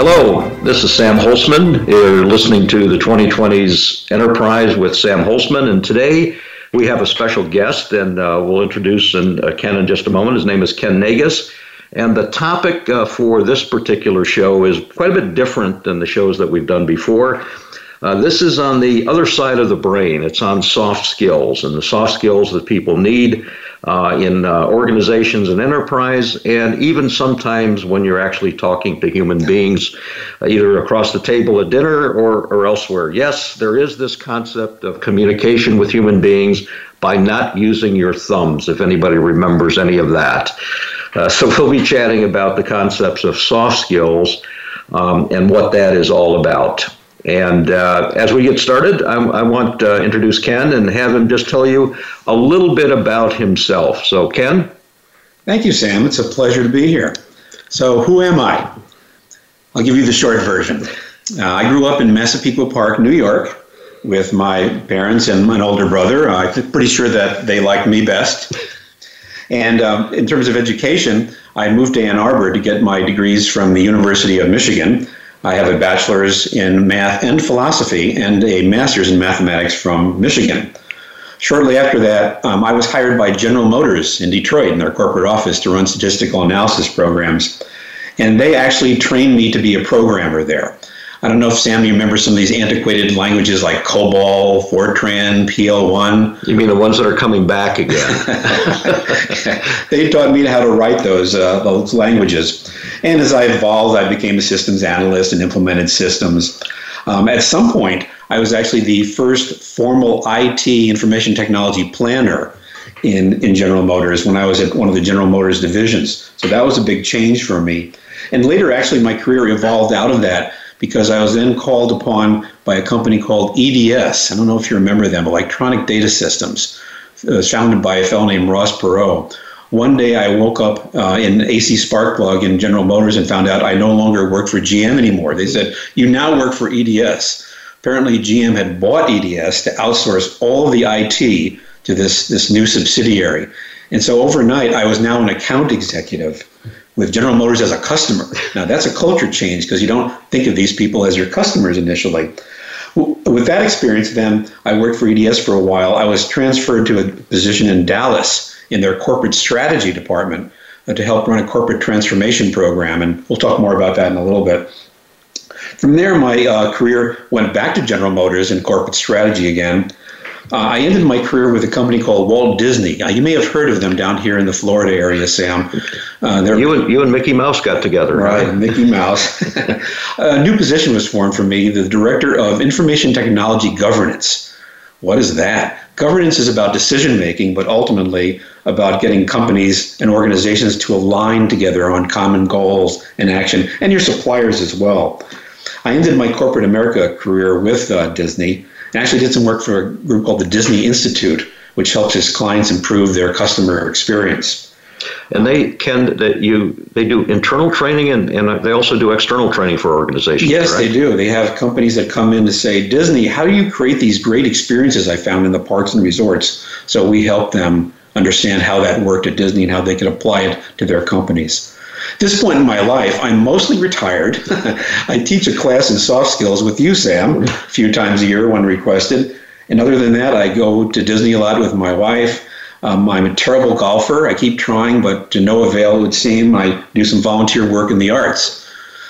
Hello, this is Sam Holcman. You're listening to the 2020s Enterprise with Sam Holcman, and today we have a special guest, and uh, we'll introduce and, uh, Ken in just a moment. His name is Ken Naigus, and the topic uh, for this particular show is quite a bit different than the shows that we've done before. Uh, this is on the other side of the brain. It's on soft skills and the soft skills that people need uh, in uh, organizations and enterprise, and even sometimes when you're actually talking to human beings, uh, either across the table at dinner or, or elsewhere. Yes, there is this concept of communication with human beings by not using your thumbs, if anybody remembers any of that. Uh, so we'll be chatting about the concepts of soft skills um, and what that is all about. And uh, as we get started, I, I want to introduce Ken and have him just tell you a little bit about himself. So, Ken? Thank you, Sam. It's a pleasure to be here. So, who am I? I'll give you the short version. Uh, I grew up in Massapequa Park, New York, with my parents and an older brother. I'm pretty sure that they liked me best. And um, in terms of education, I moved to Ann Arbor to get my degrees from the University of Michigan. I have a bachelor's in math and philosophy and a master's in mathematics from Michigan. Shortly after that, um, I was hired by General Motors in Detroit in their corporate office to run statistical analysis programs. And they actually trained me to be a programmer there. I don't know if Sam, you remember some of these antiquated languages like COBOL, Fortran, PL1. You mean the ones that are coming back again? they taught me how to write those uh, those languages, and as I evolved, I became a systems analyst and implemented systems. Um, at some point, I was actually the first formal IT information technology planner in, in General Motors when I was at one of the General Motors divisions. So that was a big change for me. And later, actually, my career evolved out of that because I was then called upon by a company called EDS. I don't know if you remember them, Electronic Data Systems, uh, founded by a fellow named Ross Perot. One day I woke up uh, in AC Sparkplug in General Motors and found out I no longer work for GM anymore. They said, You now work for EDS. Apparently, GM had bought EDS to outsource all of the IT to this, this new subsidiary. And so overnight, I was now an account executive with General Motors as a customer. Now, that's a culture change because you don't think of these people as your customers initially. With that experience, then I worked for EDS for a while. I was transferred to a position in Dallas in their corporate strategy department uh, to help run a corporate transformation program. And we'll talk more about that in a little bit. From there, my uh, career went back to General Motors in corporate strategy again. Uh, I ended my career with a company called Walt Disney. Uh, you may have heard of them down here in the Florida area, Sam. Uh, you, and, you and Mickey Mouse got together, right? right Mickey Mouse. a new position was formed for me, the Director of Information Technology Governance. What is that? Governance is about decision making, but ultimately about getting companies and organizations to align together on common goals and action, and your suppliers as well. I ended my corporate America career with uh, Disney and actually did some work for a group called the Disney Institute, which helps its clients improve their customer experience. And they can that you they do internal training and, and they also do external training for organizations. Yes, they do. They have companies that come in to say, Disney, how do you create these great experiences I found in the parks and resorts? So we help them understand how that worked at Disney and how they can apply it to their companies. This point in my life, I'm mostly retired. I teach a class in soft skills with you, Sam, a few times a year when requested. And other than that, I go to Disney a lot with my wife. Um, I'm a terrible golfer. I keep trying, but to no avail, it would seem. I do some volunteer work in the arts.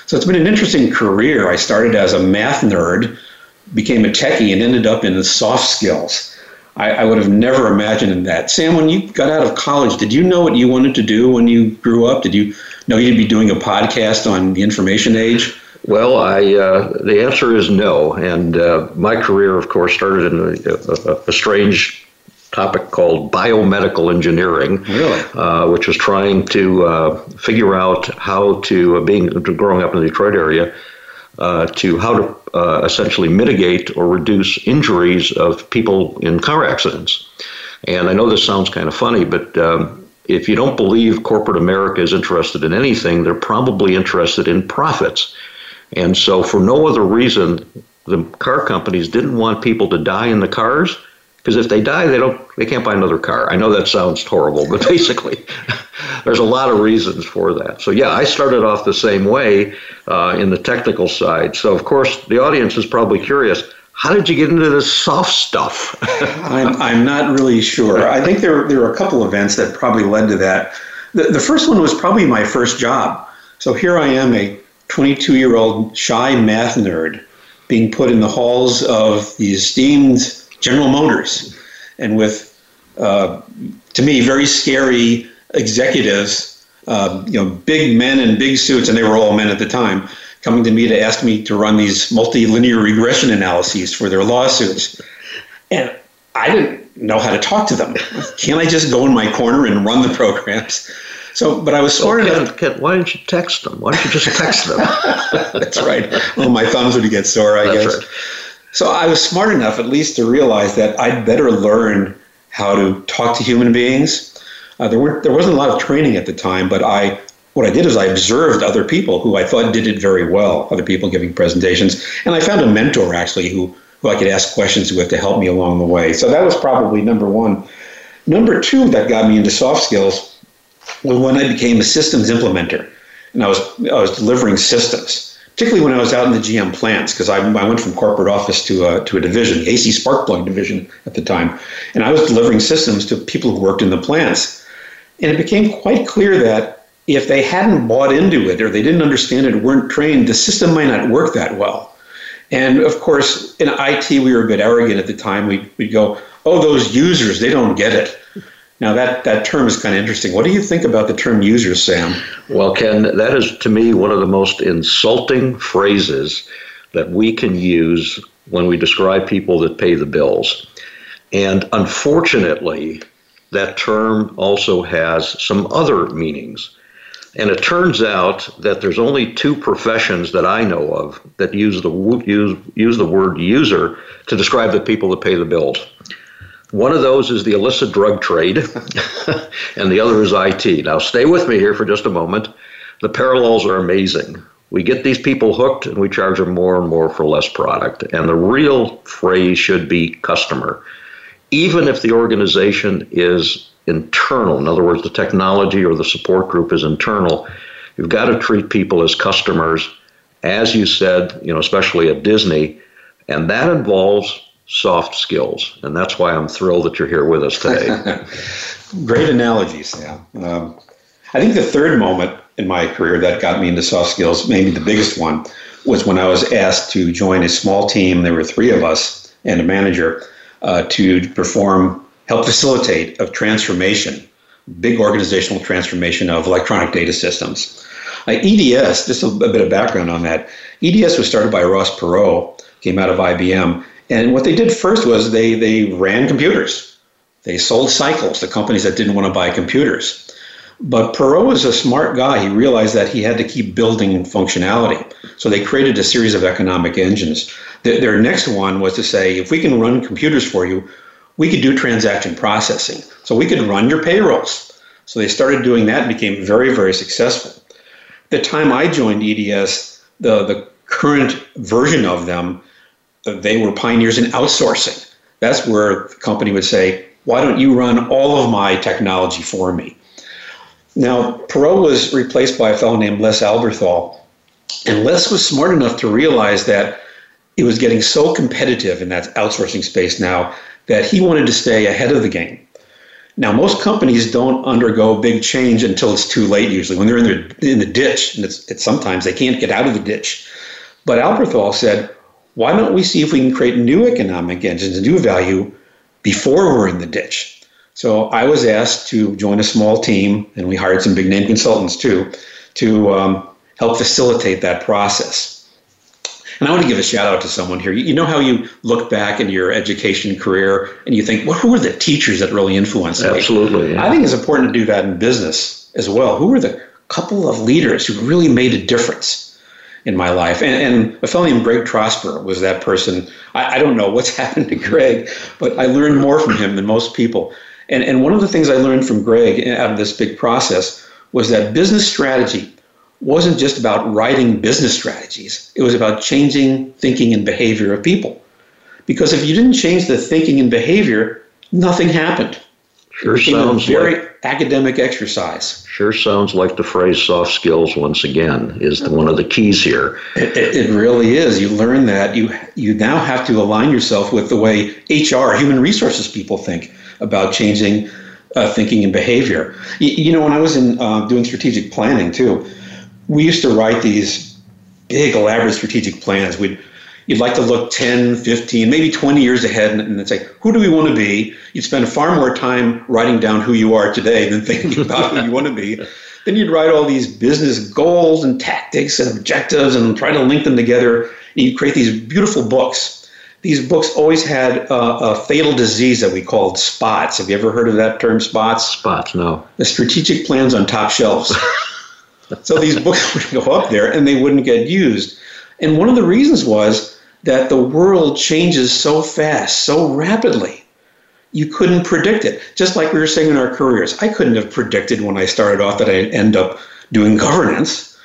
So it's been an interesting career. I started as a math nerd, became a techie, and ended up in soft skills. I, I, would have never imagined that. Sam, when you got out of college, did you know what you wanted to do when you grew up? Did you know you'd be doing a podcast on the information age? Well, I uh, the answer is no. And uh, my career, of course, started in a, a, a strange topic called biomedical engineering, really? uh, which was trying to uh, figure out how to, uh, being growing up in the Detroit area, uh, to how to uh, essentially mitigate or reduce injuries of people in car accidents. And I know this sounds kind of funny, but um, if you don't believe corporate America is interested in anything, they're probably interested in profits. And so, for no other reason, the car companies didn't want people to die in the cars because if they die, they don't, they can't buy another car. I know that sounds horrible, but basically, there's a lot of reasons for that. So yeah, I started off the same way uh, in the technical side. So of course, the audience is probably curious. How did you get into this soft stuff? I'm, I'm not really sure. I think there, there were a couple events that probably led to that. The, the first one was probably my first job. So here I am, a 22 year old shy math nerd, being put in the halls of the esteemed General Motors, and with, uh, to me, very scary executives, uh, you know, big men in big suits, and they were all men at the time, coming to me to ask me to run these multilinear regression analyses for their lawsuits. And I didn't know how to talk to them. Can't I just go in my corner and run the programs? So, but I was smart Ken, enough. Ken, why didn't you text them? Why don't you just text them? That's right. Well, my thumbs would get sore, I That's guess. right. So I was smart enough, at least, to realize that I'd better learn how to talk to human beings. Uh, there weren't, there wasn't a lot of training at the time, but I, what I did is I observed other people who I thought did it very well. Other people giving presentations, and I found a mentor actually who who I could ask questions with to help me along the way. So that was probably number one. Number two that got me into soft skills was when I became a systems implementer, and I was I was delivering systems particularly when I was out in the GM plants, because I, I, went from corporate office to a, to a division, AC spark plug division at the time, and I was delivering systems to people who worked in the plants. And it became quite clear that if they hadn't bought into it or they didn't understand it weren't trained, the system might not work that well. And of course, in IT, we were a bit arrogant at the time. We'd, we'd go, oh, those users, they don't get it. Now, that, that term is kind of interesting. What do you think about the term users, Sam? Well, Ken, that is to me one of the most insulting phrases that we can use when we describe people that pay the bills. And unfortunately, that term also has some other meanings. And it turns out that there's only two professions that I know of that use the use, use the word user to describe the people that pay the bills. One of those is the illicit drug trade, and the other is IT. Now, stay with me here for just a moment. The parallels are amazing. We get these people hooked and we charge them more and more for less product. And the real phrase should be customer. Even if the organization is internal, in other words, the technology or the support group is internal, you've got to treat people as customers, as you said, you know, especially at Disney, and that involves soft skills. And that's why I'm thrilled that you're here with us today. Great analogy, Sam. Um, I think the third moment in my career that got me into soft skills, maybe the biggest one, was when I was asked to join a small team. There were three of us and a manager uh, to perform, help facilitate a transformation, big organizational transformation of electronic data systems. Uh, EDS, just a, a bit of background on that. EDS was started by Ross Perot, came out of IBM, and what they did first was they, they ran computers. They sold cycles to companies that didn't want to buy computers. But Perot was a smart guy. He realized that he had to keep building functionality. So they created a series of economic engines. Their next one was to say, if we can run computers for you, we could do transaction processing. So we could run your payrolls. So they started doing that and became very, very successful. The time I joined EDS, the, the current version of them they were pioneers in outsourcing. That's where the company would say, why don't you run all of my technology for me? Now, Perot was replaced by a fellow named Les Alberthal. And Les was smart enough to realize that it was getting so competitive in that outsourcing space now that he wanted to stay ahead of the game. Now, most companies don't undergo big change until it's too late, usually, when they're in, their, in the ditch. And it's, it's sometimes they can't get out of the ditch. But Alberthal said, why don't we see if we can create new economic engines, and new value before we're in the ditch? So I was asked to join a small team, and we hired some big name consultants too, to um, help facilitate that process. And I want to give a shout out to someone here. You know how you look back in your education career and you think, well, who were the teachers that really influenced me? Absolutely. Yeah. I think it's important to do that in business as well. Who were the couple of leaders who really made a difference? In my life. And, and a fellow named Greg Trosper was that person. I, I don't know what's happened to Greg, but I learned more from him than most people. And, and one of the things I learned from Greg out of this big process was that business strategy wasn't just about writing business strategies, it was about changing thinking and behavior of people. Because if you didn't change the thinking and behavior, nothing happened. Sure sounds very like, academic exercise. Sure sounds like the phrase soft skills once again is the, one of the keys here. It, it, it, really is. You learn that you you now have to align yourself with the way HR, human resources people think about changing uh, thinking and behavior. You, you, know, when I was in uh, doing strategic planning too, we used to write these big, elaborate strategic plans. We'd you'd like to look 10, 15, maybe 20 years ahead and, and say, who do we want to be? You'd spend far more time writing down who you are today than thinking about who you want to be. Then you'd write all these business goals and tactics and objectives and try to link them together. And you'd create these beautiful books. These books always had uh, a fatal disease that we called spots. Have you ever heard of that term, spots? Spots, no. The strategic plans on top shelves. so these books would go up there and they wouldn't get used. And one of the reasons was that the world changes so fast, so rapidly. You couldn't predict it. Just like we were saying in our careers, I couldn't have predicted when I started off that I'd end up doing governance.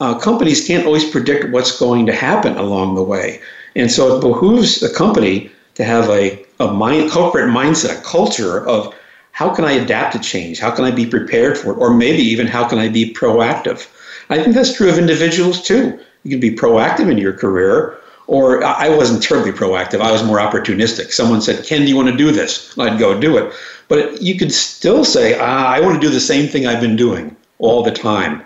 Uh, companies can't always predict what's going to happen along the way. And so it behooves a company to have a, a mind, corporate mindset, a culture of how can I adapt to change? How can I be prepared for it? Or maybe even how can I be proactive? I think that's true of individuals too. You can be proactive in your career, or I wasn't terribly proactive. I was more opportunistic. Someone said, Ken, do you want to do this? I'd go do it. But you could still say, ah, I want to do the same thing I've been doing all the time.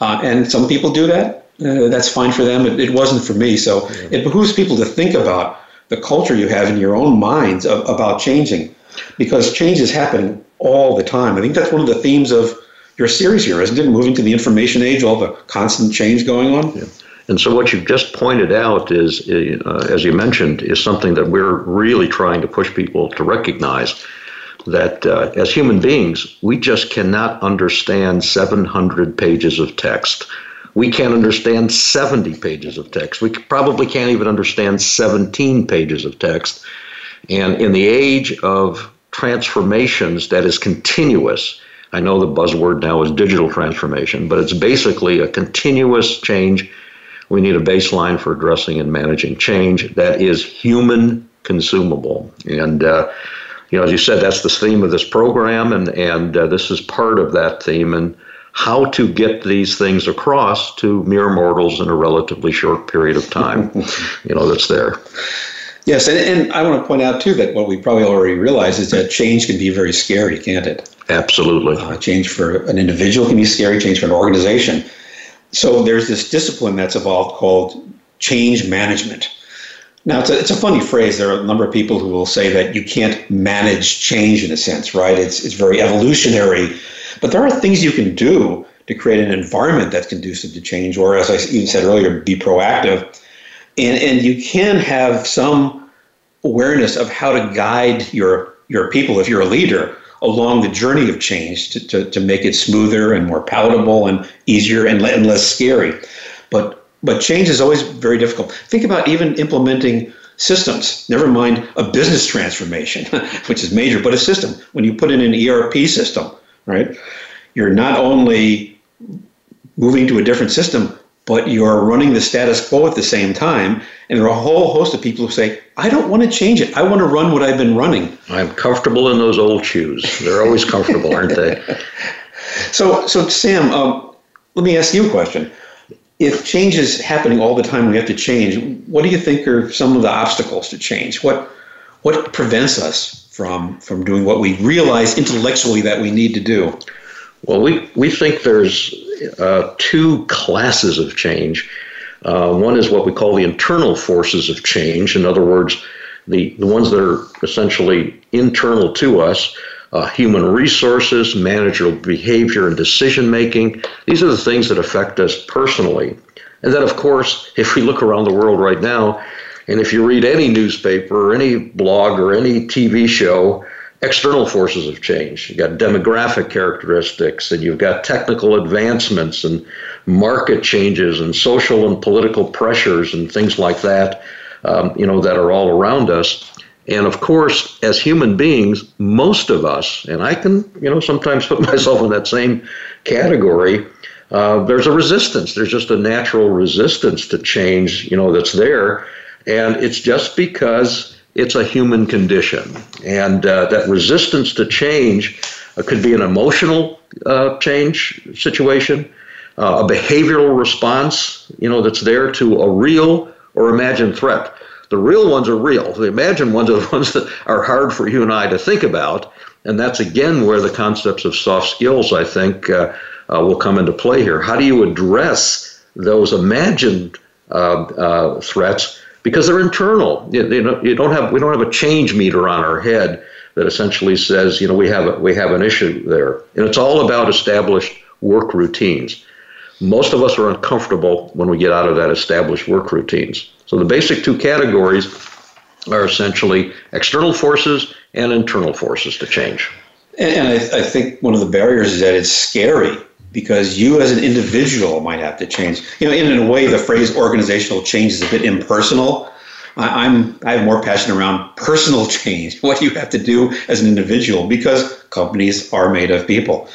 Uh, and some people do that. Uh, that's fine for them. It, it wasn't for me. So it behooves people to think about the culture you have in your own minds of, about changing because change is happening all the time. I think that's one of the themes of your series here, isn't it? Moving to the information age, all the constant change going on. Yeah. And so, what you've just pointed out is, uh, as you mentioned, is something that we're really trying to push people to recognize that uh, as human beings, we just cannot understand 700 pages of text. We can't understand 70 pages of text. We probably can't even understand 17 pages of text. And in the age of transformations that is continuous, I know the buzzword now is digital transformation, but it's basically a continuous change we need a baseline for addressing and managing change that is human consumable. And, uh, you know, as you said, that's the theme of this program, and, and uh, this is part of that theme. And how to get these things across to mere mortals in a relatively short period of time, you know, that's there. Yes, and, and I want to point out too that what we probably already realize is that change can be very scary, can't it? Absolutely. Uh, change for an individual can be scary. Change for an organization so there's this discipline that's evolved called change management. Now, it's a, it's a funny phrase. There are a number of people who will say that you can't manage change in a sense, right? It's, it's very evolutionary. But there are things you can do to create an environment that's conducive to change, or as I even said earlier, be proactive. And, and you can have some awareness of how to guide your, your people if you're a leader along the journey of change to, to, to make it smoother and more palatable and easier and, and less scary. But but change is always very difficult. Think about even implementing systems, never mind a business transformation, which is major, but a system. When you put in an ERP system, right, you're not only moving to a different system, but you're running the status quo at the same time. And there are a whole host of people who say, I don't want to change it. I want to run what I've been running. I'm comfortable in those old shoes. They're always comfortable, aren't they? So, so Sam, um, let me ask you a question. If change is happening all the time, we have to change. What do you think are some of the obstacles to change? What what prevents us from from doing what we realize intellectually that we need to do? Well, we, we think there's uh, two classes of change. Uh, one is what we call the internal forces of change. In other words, the, the ones that are essentially internal to us uh, human resources, managerial behavior, and decision making. These are the things that affect us personally. And then, of course, if we look around the world right now, and if you read any newspaper or any blog or any TV show, external forces of change. You've got demographic characteristics, and you've got technical advancements and market changes and social and political pressures and things like that, um, you know, that are all around us. And of course, as human beings, most of us, and I can, you know, sometimes put myself in that same category, uh, there's a resistance. There's just a natural resistance to change, you know, that's there. And it's just because it's a human condition. And uh, that resistance to change uh, could be an emotional uh, change situation, uh, a behavioral response, you know, that's there to a real or imagined threat. The real ones are real. The imagined ones are the ones that are hard for you and I to think about. And that's again where the concepts of soft skills, I think, uh, uh, will come into play here. How do you address those imagined threats? Because they're internal. You, you, know, you don't have we don't have a change meter on our head that essentially says, you know, we have a, we have an issue there, and it's all about established work routines. Most of us are uncomfortable when we get out of that established work routines. So the basic two categories are essentially external forces and internal forces to change. And I, I, think one of the barriers is that it's scary because you as an individual might have to change. You know, in a way, the phrase organizational change is a bit impersonal. I, I'm I have more passion around personal change, what you have to do as an individual, because companies are made of people.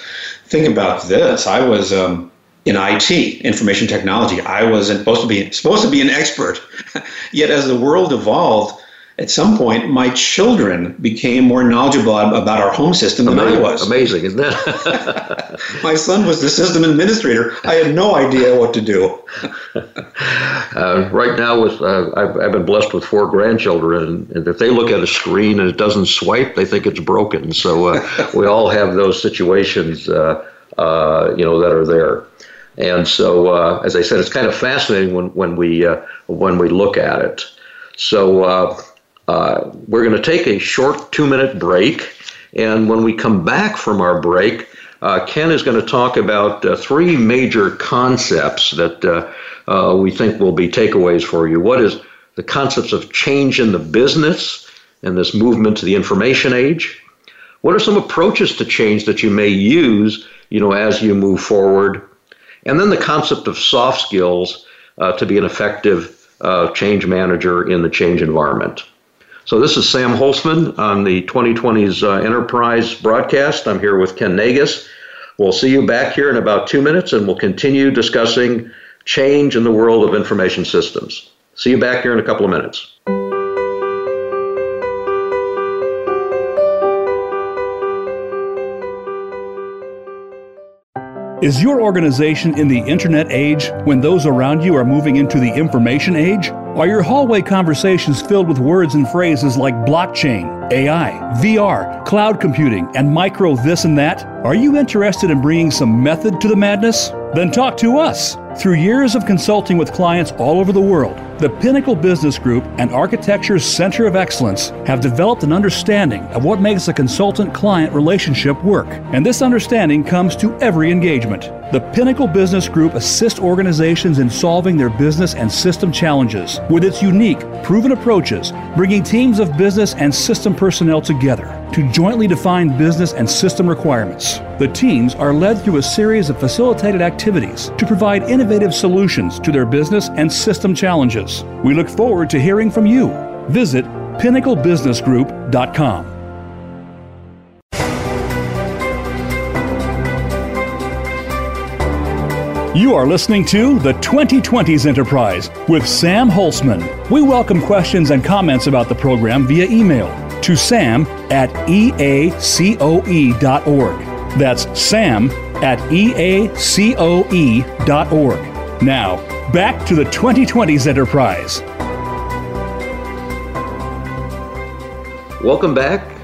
Think about this. I was um, in IT, information technology. I was supposed to be supposed to be an expert. Yet as the world evolved, at some point, my children became more knowledgeable about our home system than amazing, I was. Amazing, isn't it? my son was the system administrator. I had no idea what to do. uh, right now, with uh, I've, I've, been blessed with four grandchildren, and if they look at a screen and it doesn't swipe, they think it's broken. So uh, we all have those situations, uh, uh, you know, that are there. And so, uh, as I said, it's kind of fascinating when, when we when we look at it. So uh, we're going to take a short two minute break. And when we come back from our break, uh, Ken is going to talk about uh, three major concepts that uh, uh, we think will be takeaways for you. What is the concepts of change in the business and this movement to the information age? What are some approaches to change that you may use, you know, as you move forward? And then the concept of soft skills uh, to be an effective change manager in the change environment. So this is Sam Holcman on the 2020's uh, Enterprise broadcast. I'm here with Ken Naigus. We'll see you back here in about two minutes, and we'll continue discussing change in the world of information systems. See you back here in a couple of minutes. Is your organization in the internet age when those around you are moving into the information age? Are your hallway conversations filled with words and phrases like blockchain, AI, VR, cloud computing, and micro this and that? Are you interested in bringing some method to the madness? Then talk to us. Through years of consulting with clients all over the world, the Pinnacle Business Group and Architecture's Center of Excellence have developed an understanding of what makes a consultant client relationship work. And this understanding comes to every engagement. The Pinnacle Business Group assists organizations in solving their business and system challenges with its unique, proven approaches, bringing teams of business and system personnel together to jointly define business and system requirements. The teams are led through a series of facilitated activities to provide innovative solutions to their business and system challenges. We look forward to hearing from you. Visit pinnaclebusinessgroup.com. You are listening to the 2020s Enterprise with Sam Holcman. We welcome questions and comments about the program via email to sam at eacoe.org. That's sam at eacoe.org. Now, back to the 2020s Enterprise. Welcome back.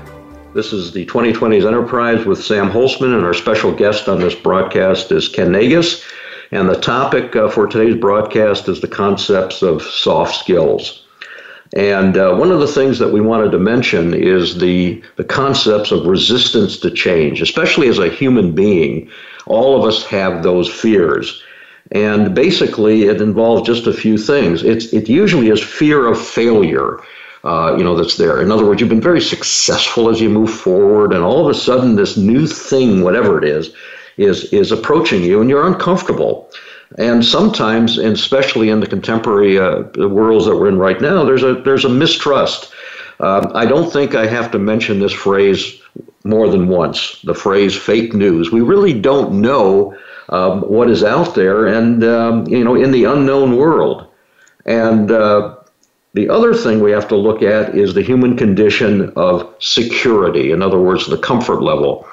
This is the 2020s Enterprise with Sam Holcman, and our special guest on this broadcast is Ken Naigus. And the topic uh, for today's broadcast is the concepts of soft skills. And uh, one of the things that we wanted to mention is the, the concepts of resistance to change, especially as a human being. All of us have those fears. And basically, it involves just a few things. It's, it usually is fear of failure. Uh, you know, that's there. In other words, you've been very successful as you move forward, and all of a sudden, this new thing, whatever it is, is is approaching you, and you're uncomfortable. And sometimes, and especially in the contemporary uh, worlds that we're in right now, there's a there's a mistrust. Um, I don't think I have to mention this phrase more than once. The phrase "fake news." We really don't know um, what is out there, and um, you know, in the unknown world. And uh, the other thing we have to look at is the human condition of security. In other words, the comfort level.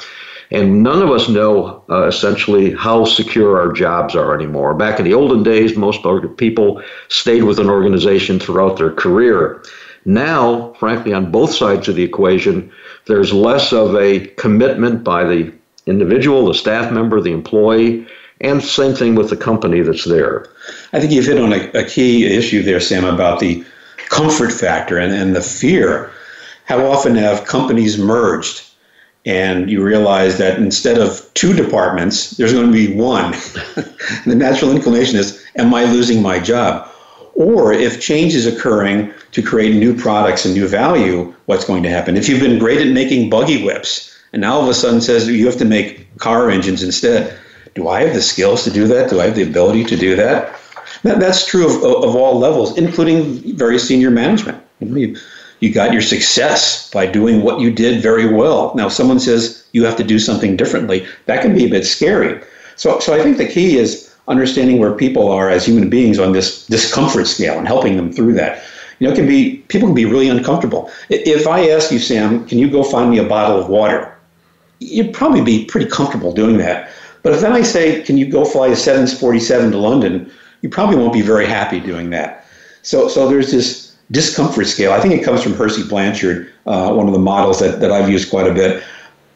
And none of us know uh, essentially how secure our jobs are anymore. Back in the olden days, most people stayed with an organization throughout their career. Now, frankly, on both sides of the equation, there's less of a commitment by the individual, the staff member, the employee, and same thing with the company that's there. I think you've hit on a, a key issue there, Sam, about the comfort factor and, and the fear. How often have companies merged and you realize that instead of two departments, there's going to be one. the natural inclination is, am I losing my job? Or if change is occurring to create new products and new value, what's going to happen? If you've been great at making buggy whips, and now all of a sudden says you have to make car engines instead, do I have the skills to do that? Do I have the ability to do that? that that's true of, of all levels, including very senior management. You, you got your success by doing what you did very well. Now, if someone says you have to do something differently. That can be a bit scary. So, so I think the key is understanding where people are as human beings on this discomfort scale and helping them through that. You know, it can be people can be really uncomfortable. If I ask you, Sam, can you go find me a bottle of water? You'd probably be pretty comfortable doing that. But if then I say, can you go fly a 747 to London? You probably won't be very happy doing that. So, so there's this discomfort scale. I think it comes from Hersey Blanchard, uh, one of the models that, that I've used quite a bit.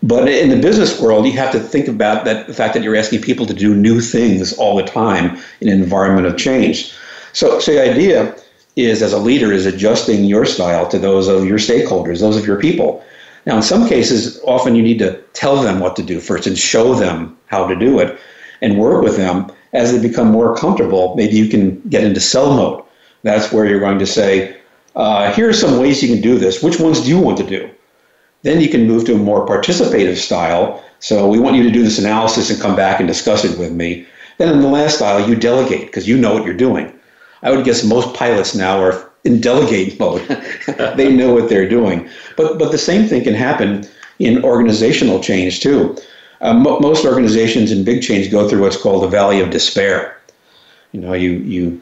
But in the business world, you have to think about that the fact that you're asking people to do new things all the time in an environment of change. So, so the idea is, as a leader, is adjusting your style to those of your stakeholders, those of your people. Now, in some cases, often you need to tell them what to do first and show them how to do it, and work with them as they become more comfortable. Maybe you can get into sell mode. That's where you're going to say, uh, here are some ways you can do this. Which ones do you want to do? Then you can move to a more participative style. So we want you to do this analysis and come back and discuss it with me. Then in the last style, you delegate because you know what you're doing. I would guess most pilots now are in delegate mode. they know what they're doing. But but the same thing can happen in organizational change too. Uh, most organizations in big change go through what's called the valley of despair. You know, you you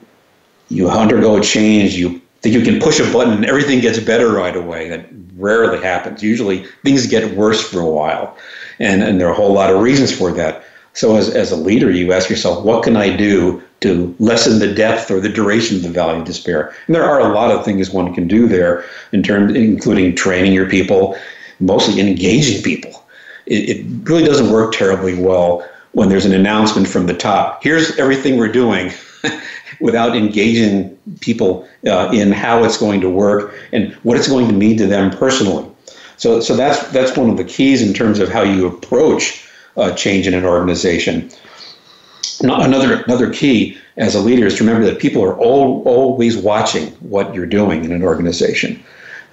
you undergo a change, you that you can push a button and everything gets better right away. That rarely happens. Usually things get worse for a while. And, and there are a whole lot of reasons for that. So as, as a leader, you ask yourself, what can I do to lessen the depth or the duration of the valley of despair? And there are a lot of things one can do there in terms, including training your people, mostly engaging people. It, it really doesn't work terribly well when there's an announcement from the top. Here's everything we're doing. without engaging people uh, in how it's going to work and what it's going to mean to them personally. So, so that's that's one of the keys in terms of how you approach uh, change in an organization. Another another key as a leader is to remember that people are all, always watching what you're doing in an organization.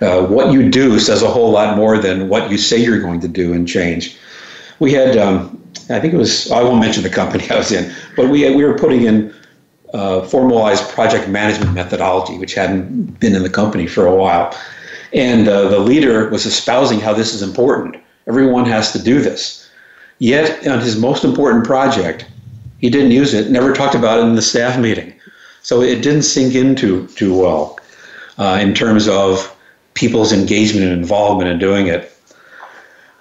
Uh, what you do says a whole lot more than what you say you're going to do in change. We had, um, I think it was, I won't mention the company I was in, but we we were putting in uh, formalized project management methodology, which hadn't been in the company for a while. And uh, the leader was espousing how this is important. Everyone has to do this. Yet, on his most important project, he didn't use it, never talked about it in the staff meeting. So it didn't sink into too well uh, in terms of people's engagement and involvement in doing it.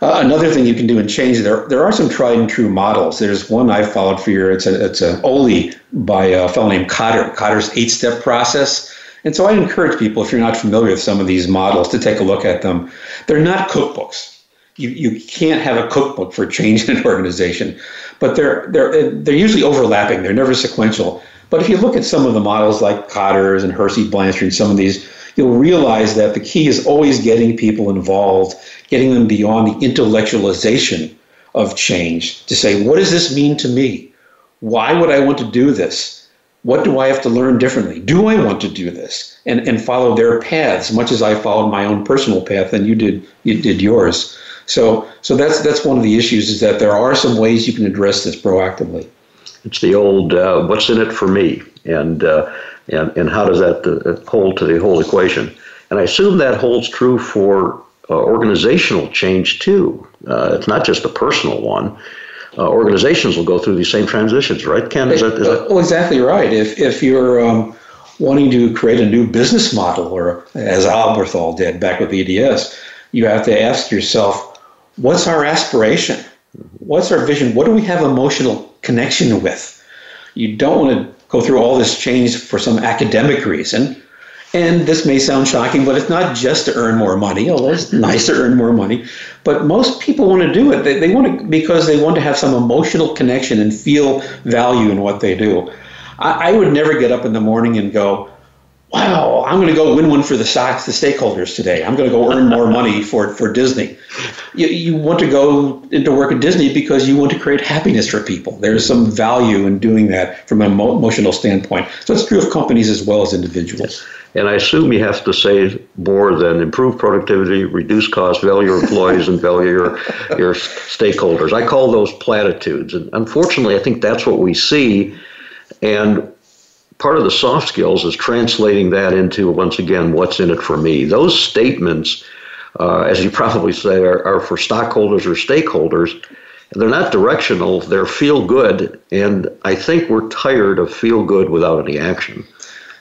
Uh, another thing you can do in change there there are some tried and true models. There's one I followed for you. It's a it's a OLI by a fellow named Kotter. Kotter's eight step process. And so I encourage people, if you're not familiar with some of these models, to take a look at them. They're not cookbooks. You, you can't have a cookbook for change in an organization, but they're they're they're usually overlapping. They're never sequential. But if you look at some of the models like Kotter's and Hersey Blanchard and some of these, you'll realize that the key is always getting people involved getting them beyond the intellectualization of change to say, what does this mean to me? Why would I want to do this? What do I have to learn differently? Do I want to do this? And, and follow their paths, much as I followed my own personal path and you did you did yours. So so that's that's one of the issues is that there are some ways you can address this proactively. It's the old uh, "What's in it for me?" and uh, and and how does that uh, hold to the whole equation? And I assume that holds true for uh, organizational change too. Uh, it's not just a personal one. Uh, organizations will go through these same transitions, right, Ken? Is that, is that... Well, exactly right. If if you're um, wanting to create a new business model, or as Alberthal did back with EDS, you have to ask yourself, what's our aspiration? What's our vision? What do we have emotional connection with? You don't want to go through all this change for some academic reason. And this may sound shocking, but it's not just to earn more money, although it's nice to earn more money. But most people want to do it. They, they want to because they want to have some emotional connection and feel value in what they do. I, I would never get up in the morning and go, wow, I'm going to go win one for the stocks, the stakeholders today. I'm going to go earn more money for, for Disney. You, you want to go into work at Disney because you want to create happiness for people. There's some value in doing that from an emotional standpoint. So it's true of companies as well as individuals. And I assume you have to say more than improve productivity, reduce costs, value your employees, and value your, your stakeholders. I call those platitudes. And unfortunately, I think that's what we see. And part of the soft skills is translating that into, once again, what's in it for me. Those statements, uh, as you probably say, are, are for stockholders or stakeholders. They're not directional, they're feel good. And I think we're tired of feel good without any action.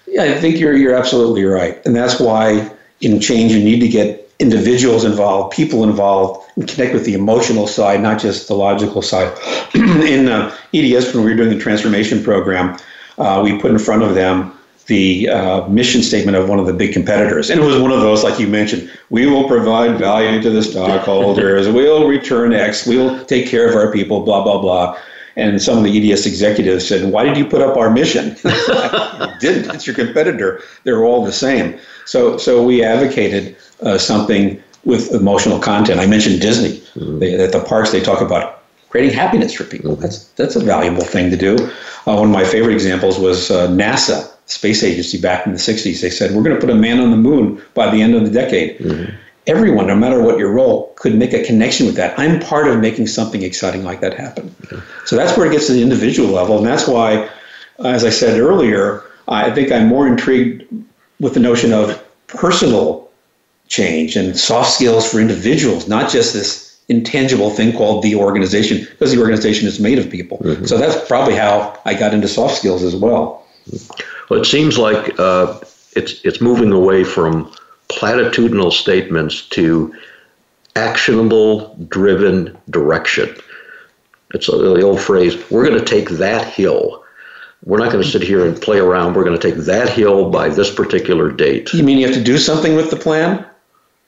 Yeah, I think you're, you're absolutely right. And that's why in change, you need to get individuals involved, people involved, and connect with the emotional side, not just the logical side. in uh, EDS, when we were doing the transformation program, uh, we put in front of them the uh, mission statement of one of the big competitors. And it was one of those, like you mentioned, we will provide value to the stockholders, we'll return X, we'll take care of our people, blah, blah, blah. And some of the EDS executives said, Why did you put up our mission? didn't. It's your competitor. They're all the same. So, so we advocated uh, something with emotional content. I mentioned Disney. Mm-hmm. They, at the parks, they talk about creating happiness for people. That's that's a valuable thing to do. Uh, one of my favorite examples was uh, NASA, space agency back in the 60s. They said, we're going to put a man on the moon by the end of the decade. Mm-hmm. Everyone, no matter what your role, could make a connection with that. I'm part of making something exciting like that happen. So that's where it gets to the individual level. And that's why, as I said earlier, I think I'm more intrigued with the notion of personal change and soft skills for individuals, not just this intangible thing called the organization because the organization is made of people. Mm-hmm. So that's probably how I got into soft skills as well. Well, it seems like uh, it's it's moving away from platitudinal statements to actionable, driven direction. It's the old phrase: "We're going to take that hill." We're not going to sit here and play around. We're going to take that hill by this particular date. You mean you have to do something with the plan?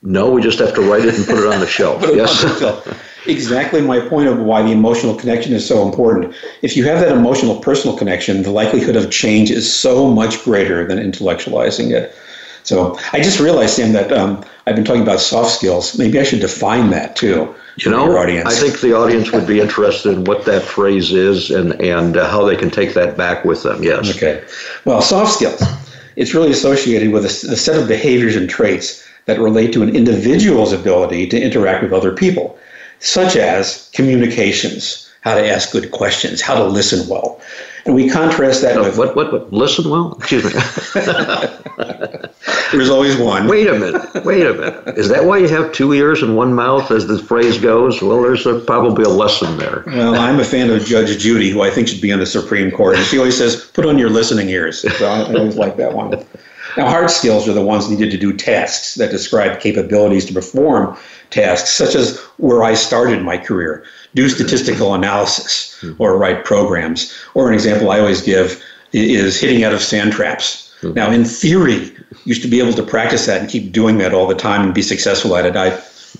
No, we just have to write it and put it on the shelf. yes. The shelf. Exactly my point of why the emotional connection is so important. If you have that emotional personal connection, the likelihood of change is so much greater than intellectualizing it. So I just realized, Sam, that um, I've been talking about soft skills. Maybe I should define that too. You know, I think the audience would be interested in what that phrase is and and uh, how they can take that back with them. Yes. Okay. Well, soft skills. It's really associated with a, a set of behaviors and traits that relate to an individual's ability to interact with other people, such as communications, how to ask good questions, how to listen well. And we contrast that with what, what, what? Listen well? Excuse me. There's always one. Wait a minute. Wait a minute. Is that why you have two ears and one mouth, as the phrase goes? Well, there's a, probably a lesson there. Well, I'm a fan of Judge Judy, who I think should be on the Supreme Court. And she always says, put on your listening ears. So I always like that one. Now, hard skills are the ones needed to do tasks that describe capabilities to perform tasks, such as where I started my career, do statistical analysis or write programs. Or an example I always give is hitting out of sand traps. Now, in theory, you should be able to practice that and keep doing that all the time and be successful at it. I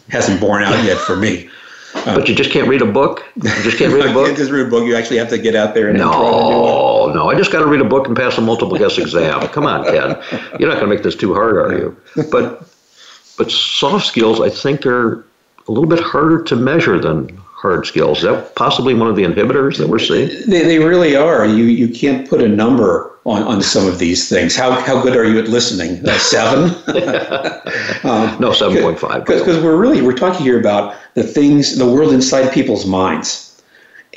hasn't borne out yet for me. Uh, but you just can't read a book. You just can't read a book. can't just read a book. You actually have to get out there and no, try to do it. No, I just got to read a book and pass a multiple guess exam. Come on, Ken. You're not going to make this too hard, are you? But but soft skills, I think, are a little bit harder to measure than hard skills. Is that possibly one of the inhibitors that we're seeing? They, they really are. You you can't put a number on, on some of these things. How, how good are you at listening? Uh, seven? um, no, 7.5. Because we're really, we're talking here about the things, the world inside people's minds.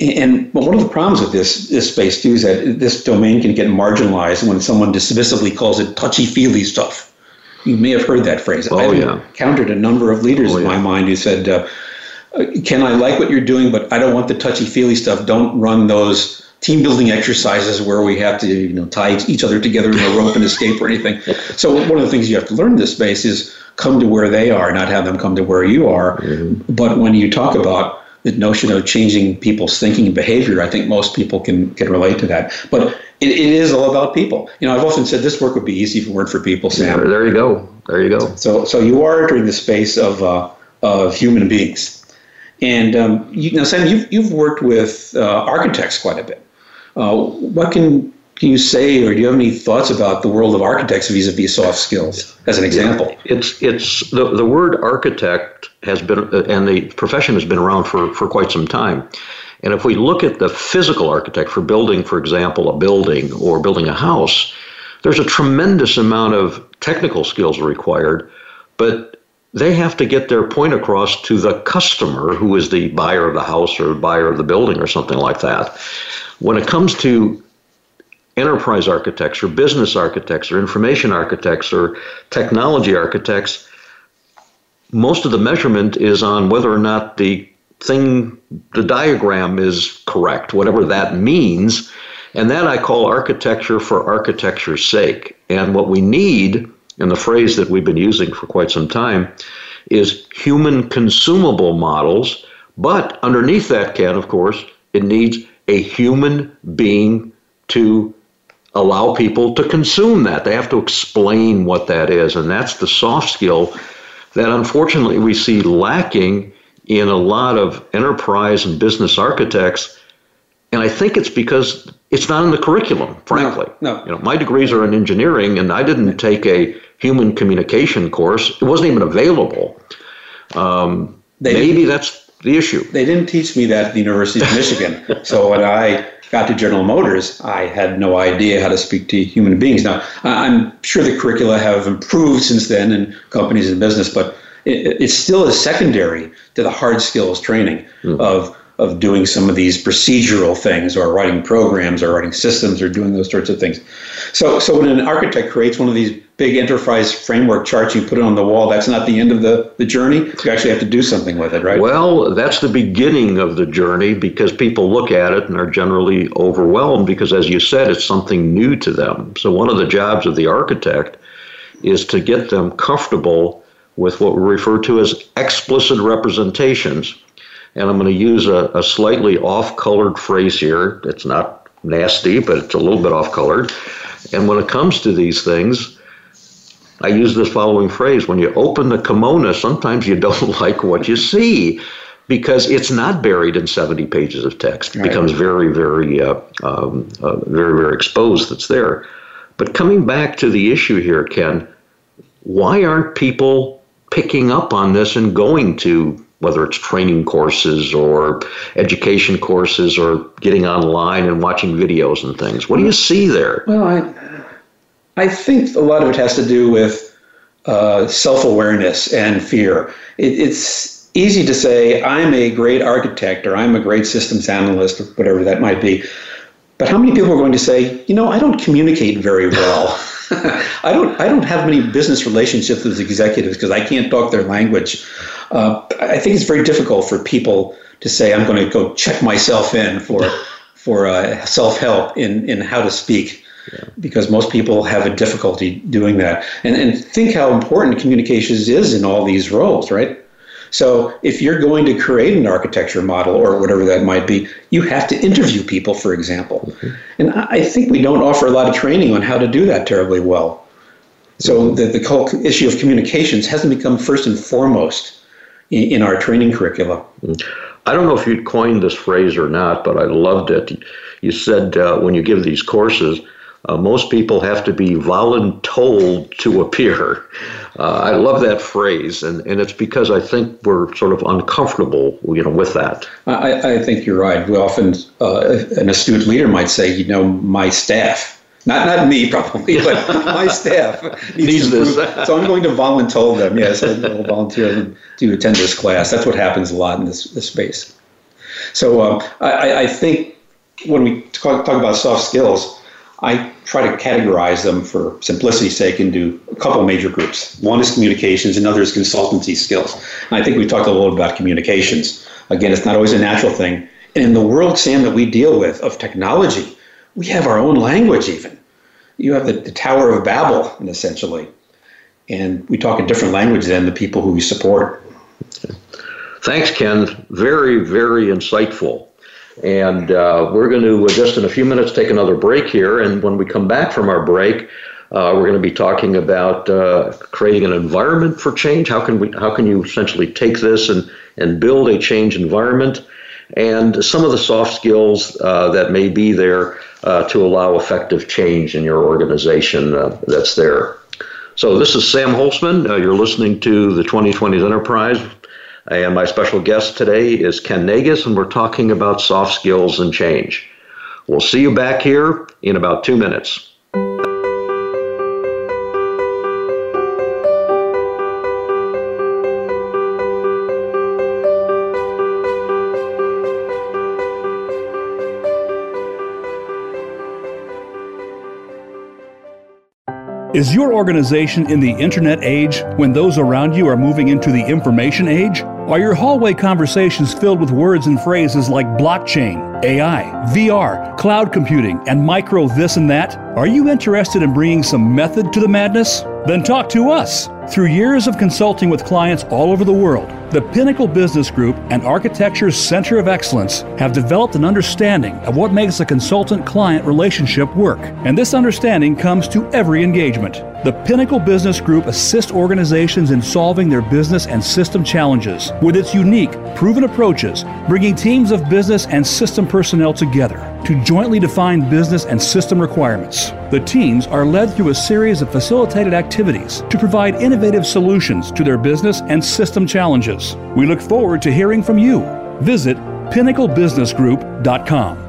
And one of the problems with this this space too is that this domain can get marginalized when someone dismissively calls it touchy feely stuff. You may have heard that phrase. Oh, I've yeah. encountered a number of leaders Oh, in my yeah. mind who said, uh, "Ken, I like what you're doing, but I don't want the touchy feely stuff. Don't run those." Team building exercises where we have to, you know, tie each other together in a rope and escape or anything. So one of the things you have to learn in this space is come to where they are, not have them come to where you are. But when you talk about the notion of changing people's thinking and behavior, I think most people can can relate to that. But it, it is all about people. You know, I've often said this work would be easy if it weren't for people, Sam. There, there you go. There you go. So, so you are entering the space of uh, of human beings, and um, you, now, Sam, you've you've worked with uh, architects quite a bit. Uh, what can can you say, or do you have any thoughts about the world of architects vis-a-vis soft skills, as an example? It's it's the the word architect has been uh, and the profession has been around for for quite some time. And if we look at the physical architect for building, for example, a building or building a house, there's a tremendous amount of technical skills required, but they have to get their point across to the customer who is the buyer of the house or buyer of the building or something like that. When it comes to enterprise architects or business architects or information architects or technology architects, most of the measurement is on whether or not the thing, the diagram is correct, whatever that means. And that I call architecture for architecture's sake. And what we need, and the phrase that we've been using for quite some time, is human consumable models. But underneath that, can, of course, it needs a human being to allow people to consume that. They have to explain what that is. And that's the soft skill that unfortunately we see lacking in a lot of enterprise and business architects. And I think it's because it's not in the curriculum, frankly. No, no. You know, my degrees are in engineering, and I didn't take a human communication course. It wasn't even available. Um, They maybe that's the issue. They didn't teach me that at the University of Michigan. so when I got to General Motors, I had no idea how to speak to human beings. Now, I'm sure the curricula have improved since then in companies and business, but it, it still is secondary to the hard skills training hmm. of of doing some of these procedural things or writing programs or writing systems or doing those sorts of things. So so when an architect creates one of these big enterprise framework charts, you put it on the wall, that's not the end of the, the journey. You actually have to do something with it, right? Well, that's the beginning of the journey because people look at it and are generally overwhelmed because, as you said, it's something new to them. So, one of the jobs of the architect is to get them comfortable with what we refer to as explicit representations. And I'm going to use a, a slightly off colored phrase here. It's not nasty, but it's a little bit off colored. And when it comes to these things, I use this following phrase when you open the kimono, sometimes you don't like what you see because it's not buried in 70 pages of text. It Right. becomes very, very, uh, um, uh, very, very exposed that's there. But coming back to the issue here, Ken, why aren't people picking up on this and going to whether it's training courses or education courses or getting online and watching videos and things? What do you see there? Well, I, I think a lot of it has to do with uh, self awareness and fear. It, it's easy to say, I'm a great architect or I'm a great systems analyst or whatever that might be. But how many people are going to say, you know, I don't communicate very well? I don't. I don't have many business relationships with executives because I can't talk their language. Uh, I think it's very difficult for people to say, "I'm going to go check myself in for for uh, self help in in how to speak." Because most people have a difficulty doing that. And, and think how important communications is in all these roles, right? So if you're going to create an architecture model or whatever that might be, you have to interview people, for example. And I think we don't offer a lot of training on how to do that terribly well. So the, the whole issue of communications hasn't become first and foremost in, in our training curricula. I don't know if you'd coined this phrase or not, but I loved it. You said uh, when you give these courses, uh, most people have to be voluntold to appear. Uh, I love that phrase, and, and it's because I think we're sort of uncomfortable, you know, with that. I, I think you're right. We often, uh, an astute leader might say, you know, my staff, not not me probably, but my staff needs, Needs this. So I'm going to volunteer them. Yes, I will volunteer them to attend this class. That's what happens a lot in this, this space. So uh, I, I, think when we talk, talk, about soft skills, I try to categorize them for simplicity's sake into a couple major groups. One is communications, another is consultancy skills. And I think we talked a little about communications. Again, it's not always a natural thing. And in the world, Sam, that we deal with of technology, we have our own language even. You have the, the Tower of Babel, essentially. And we talk a different language than the people who we support. Thanks, Ken. Very, very insightful. And uh, we're going to, uh, just in a few minutes, take another break here. And when we come back from our break, uh, we're going to be talking about uh, creating an environment for change. How can we? How can you essentially take this and and build a change environment? And some of the soft skills uh, that may be there uh, to allow effective change in your organization that's there. So this is Sam Holcman. you're listening to the 2020s Enterprise and my special guest today is Ken Naigus, and we're talking about soft skills and change. We'll see you back here in about two minutes. Is your organization in the internet age when those around you are moving into the information age? Are your hallway conversations filled with words and phrases like blockchain, AI, VR, cloud computing, and micro this and that? Are you interested in bringing some method to the madness? Then talk to us. Through years of consulting with clients all over the world, the Pinnacle Business Group and Architecture's Center of Excellence have developed an understanding of what makes a consultant client relationship work. And this understanding comes to every engagement. The Pinnacle Business Group assists organizations in solving their business and system challenges with its unique, proven approaches, bringing teams of business and system personnel together to jointly define business and system requirements. The teams are led through a series of facilitated activities to provide innovative solutions to their business and system challenges. We look forward to hearing from you. Visit pinnaclebusinessgroup.com.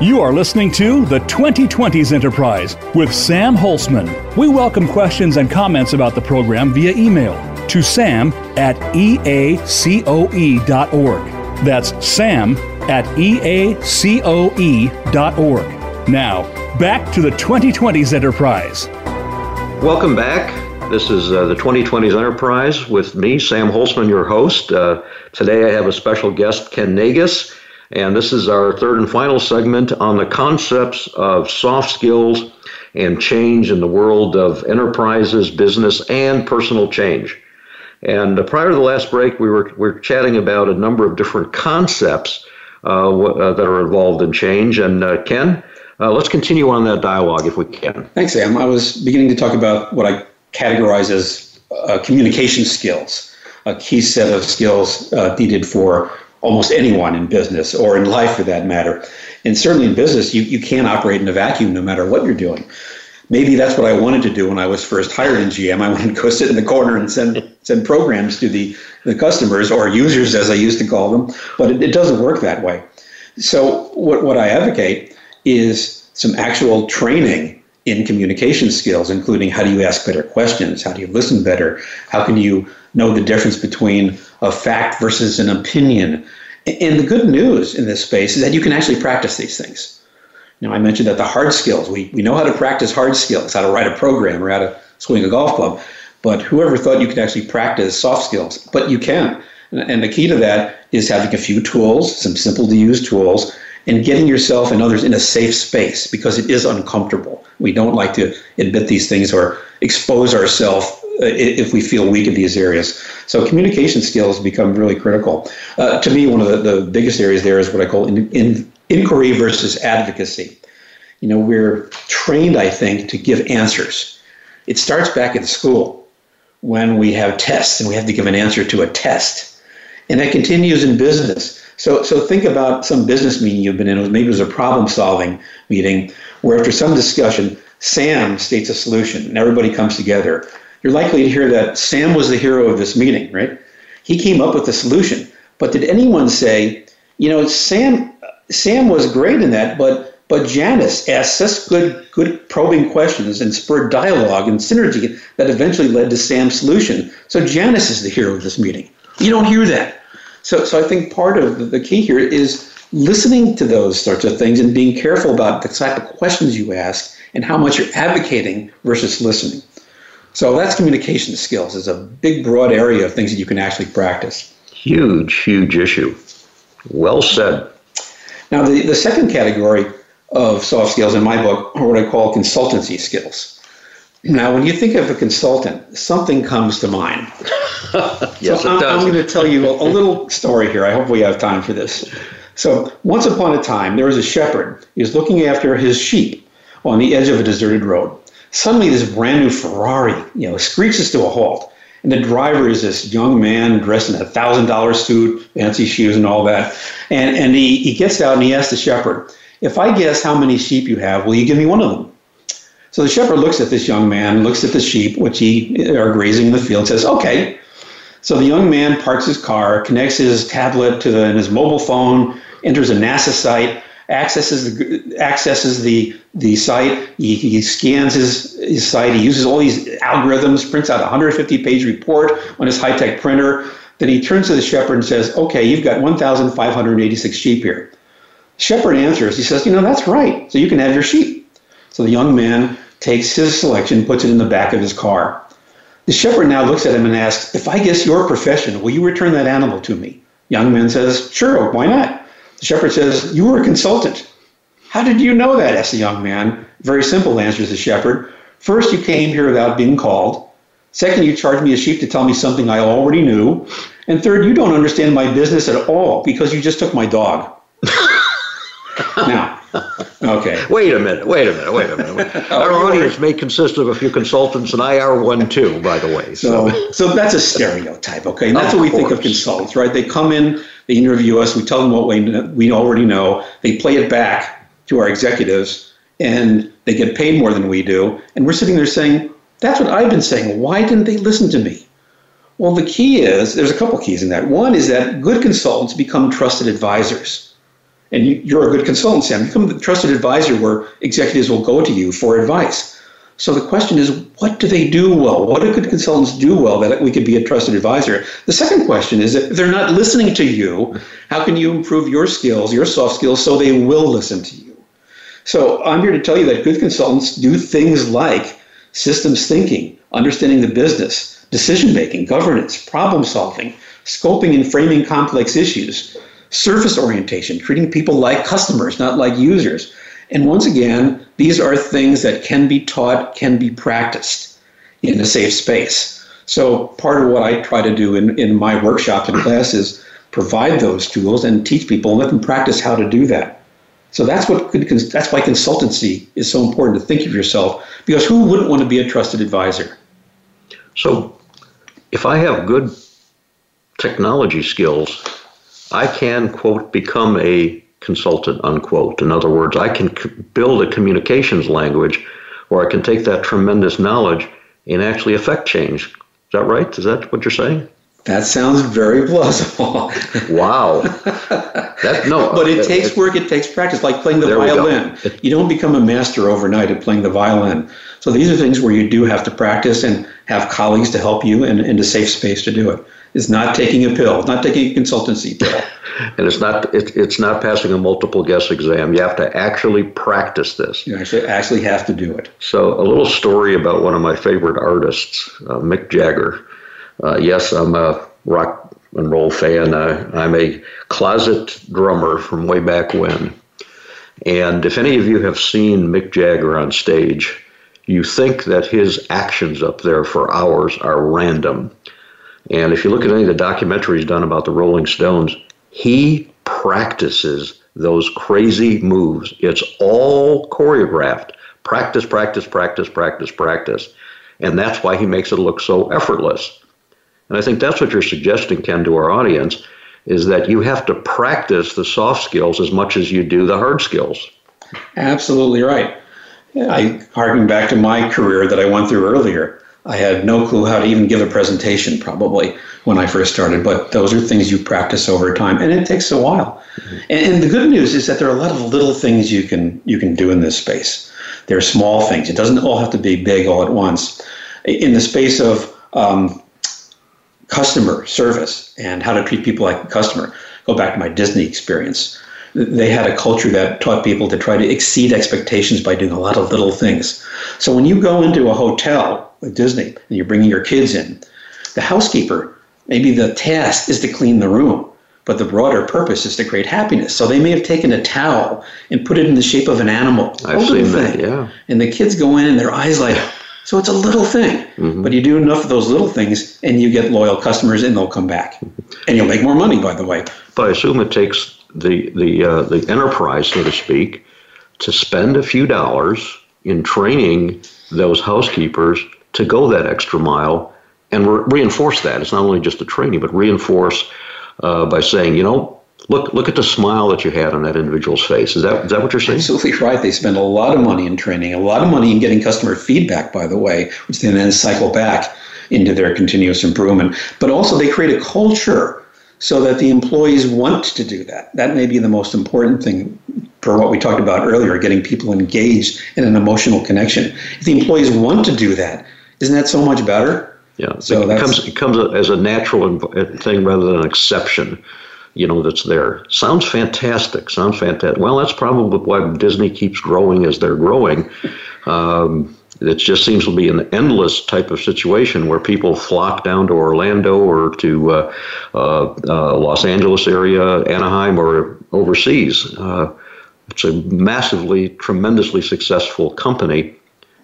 You are listening to the 2020s Enterprise with Sam Holcman. We welcome questions and comments about the program via email to sam at eacoe.org. That's sam at eacoe.org. Now, back to the 2020s Enterprise. Welcome back. This is uh, the 2020s Enterprise with me, Sam Holcman, your host. Uh, today I have a special guest, Ken Naigus. And this is our third and final segment on the concepts of soft skills and change in the world of enterprises, business, and personal change. And uh, prior to the last break, we were, we were chatting about a number of different concepts uh, w- uh, that are involved in change. And uh, Ken, uh, let's continue on that dialogue if we can. Thanks, Sam. I was beginning to talk about what I categorize as uh, communication skills, a key set of skills needed for almost anyone in business or in life for that matter. And certainly in business, you, you can't operate in a vacuum no matter what you're doing. Maybe that's what I wanted to do when I was first hired in GM. I wanted to go sit in the corner and send send programs to the, the customers or users, as I used to call them. But it, it doesn't work that way. So what, what I advocate is some actual training in communication skills, including how do you ask better questions? How do you listen better? How can you know the difference between a fact versus an opinion? And the good news in this space is that you can actually practice these things. Know, I mentioned that the hard skills, we, we know how to practice hard skills, how to write a program or how to swing a golf club. But whoever thought you could actually practice soft skills? But you can. And the key to that is having a few tools, some simple to use tools, and getting yourself and others in a safe space because it is uncomfortable. We don't like to admit these things or expose ourselves uh, if we feel weak in these areas. So communication skills become really critical. Uh, to me, one of the, the biggest areas there is what I call in, in, inquiry versus advocacy. You know, we're trained, I think, to give answers. It starts back in school when we have tests and we have to give an answer to a test. And that continues in business. So, so think about some business meeting you've been in. Maybe it was a problem solving meeting where after some discussion, Sam states a solution and everybody comes together. You're likely to hear that Sam was the hero of this meeting, right? He came up with the solution. But did anyone say, you know, Sam Sam was great in that, but but Janice asked such good, good probing questions and spurred dialogue and synergy that eventually led to Sam's solution. So Janice is the hero of this meeting. You don't hear that. So, so I think part of the key here is listening to those sorts of things and being careful about the type of questions you ask and how much you're advocating versus listening. So that's communication skills. is a big, broad area of things that you can actually practice. Huge, huge issue. Well said. Now, the, the second category of soft skills in my book are what I call consultancy skills. Now, when you think of a consultant, something comes to mind. yes, so I'm, I'm, going to tell you a, a little story here. I hope we have time for this. So, once upon a time, there was a shepherd. He was looking after his sheep on the edge of a deserted road. Suddenly, this brand new Ferrari, you know, screeches to a halt. And the driver is this young man dressed in a thousand dollar suit, fancy shoes, and all that. And, and he, he gets out and he asks the shepherd, If I guess how many sheep you have, will you give me one of them? So the shepherd looks at this young man, looks at the sheep, which he are grazing in the field, says, Okay. So the young man parks his car, connects his tablet to the, and his mobile phone, enters a NASA site, accesses the accesses the the site. He, he scans his, his site. He uses all these algorithms, prints out a 150 page report on his high tech printer. Then he turns to the shepherd and says, "Okay, you've got 1,586 sheep here." Shepherd answers. He says, "You know that's right. So you can have your sheep." So the young man takes his selection, puts it in the back of his car. The shepherd now looks at him and asks, If I guess your profession, will you return that animal to me? Young man says, Sure, why not? The shepherd says, You were a consultant. How did you know that? asks the young man. Very simple, answers the shepherd. First, you came here without being called. Second, you charged me a sheep to tell me something I already knew. And third, you don't understand my business at all because you just took my dog. now, okay. Wait a minute, wait a minute, wait a minute. Our audience may consist of a few consultants, and I are one too, by the way. So, so, so that's a stereotype, okay? And that's of what we course. think of consultants, right? They come in, they interview us, we tell them what we, we already know, they play it back to our executives, and they get paid more than we do. And we're sitting there saying, that's what I've been saying. Why didn't they listen to me? Well, the key is there's a couple keys in that. One is that good consultants become trusted advisors. And you, are a good consultant, Sam. Become the trusted advisor where executives will go to you for advice. So the question is, what do they do well? What do good consultants do well that we could be a trusted advisor? The second question is, if they're not listening to you, how can you improve your skills, your soft skills, so they will listen to you? So I'm here to tell you that good consultants do things like systems thinking, understanding the business, decision making, governance, problem solving, scoping and framing complex issues, surface orientation, treating people like customers, not like users and once again, these are things that can be taught, can be practiced in a safe space. So part of what I try to do in, in my workshops and classes is provide those tools and teach people and let them practice how to do that. So that's what that's why consultancy is so important to think of yourself because who wouldn't want to be a trusted advisor? So if I have good technology skills, I can quote become a consultant, unquote. In other words, I can c- build a communications language where I can take that tremendous knowledge and actually affect change. Is that right? Is that what you're saying? That sounds very plausible. wow. That no. But it takes work. It takes practice, like playing the violin. You don't become a master overnight at playing the violin. So these are things where you do have to practice and have colleagues to help you and, and a safe space to do it. It's not taking a pill, not taking a consultancy pill. and it's not it, it's not passing a multiple guess exam. You have to actually practice this. You actually actually have to do it. So a little story about one of my favorite artists, uh, Mick Jagger. Uh, yes, I'm a rock and roll fan. Uh, I'm a closet drummer from way back when. And if any of you have seen Mick Jagger on stage, you think that his actions up there for hours are random. And if you look at any of the documentaries done about the Rolling Stones, he practices those crazy moves. It's all choreographed. Practice, practice, practice, practice, practice. And that's why he makes it look so effortless. And I think that's what you're suggesting, Ken, to our audience, is that you have to practice the soft skills as much as you do the hard skills. Absolutely right. I harken back to my career that I went through earlier. I had no clue how to even give a presentation probably when I first started, but those are things you practice over time and it takes a while. Mm-hmm. And, and, the good news is that there are a lot of little things you can you can do in this space. There are small things. It doesn't all have to be big all at once. In the space of um, customer service and how to treat people like a customer, go back to my Disney experience they had a culture that taught people to try to exceed expectations by doing a lot of little things. So when you go into a hotel like Disney and you're bringing your kids in, the housekeeper, maybe the task is to clean the room, but the broader purpose is to create happiness. So they may have taken a towel and put it in the shape of an animal. I've seen that, yeah. And the kids go in and their eyes light up. So it's a little thing, mm-hmm. but you do enough of those little things, and you get loyal customers, and they'll come back, and you'll make more money. By the way, but I assume it takes the the uh, the enterprise, so to speak, to spend a few dollars in training those housekeepers to go that extra mile and re- reinforce that. It's not only just the training, but reinforce uh, by saying, you know, look look at the smile that you had on that individual's face. Is that is that what you're saying? Absolutely right. They spend a lot of money in training, a lot of money in getting customer feedback, by the way, which they then cycle back into their continuous improvement. But also they create a culture so that the employees want to do that. That may be the most important thing for what we talked about earlier, getting people engaged in an emotional connection. If the employees want to do that, isn't that so much better? Yeah, so it comes it comes as a natural thing rather than an exception. You know that's there. Sounds fantastic. Sounds fantastic. Well, that's probably why Disney keeps growing as they're growing. Um, it just seems to be an endless type of situation where people flock down to Orlando or to uh, uh, uh, Los Angeles area, Anaheim, or overseas. Uh, it's a massively, tremendously successful company,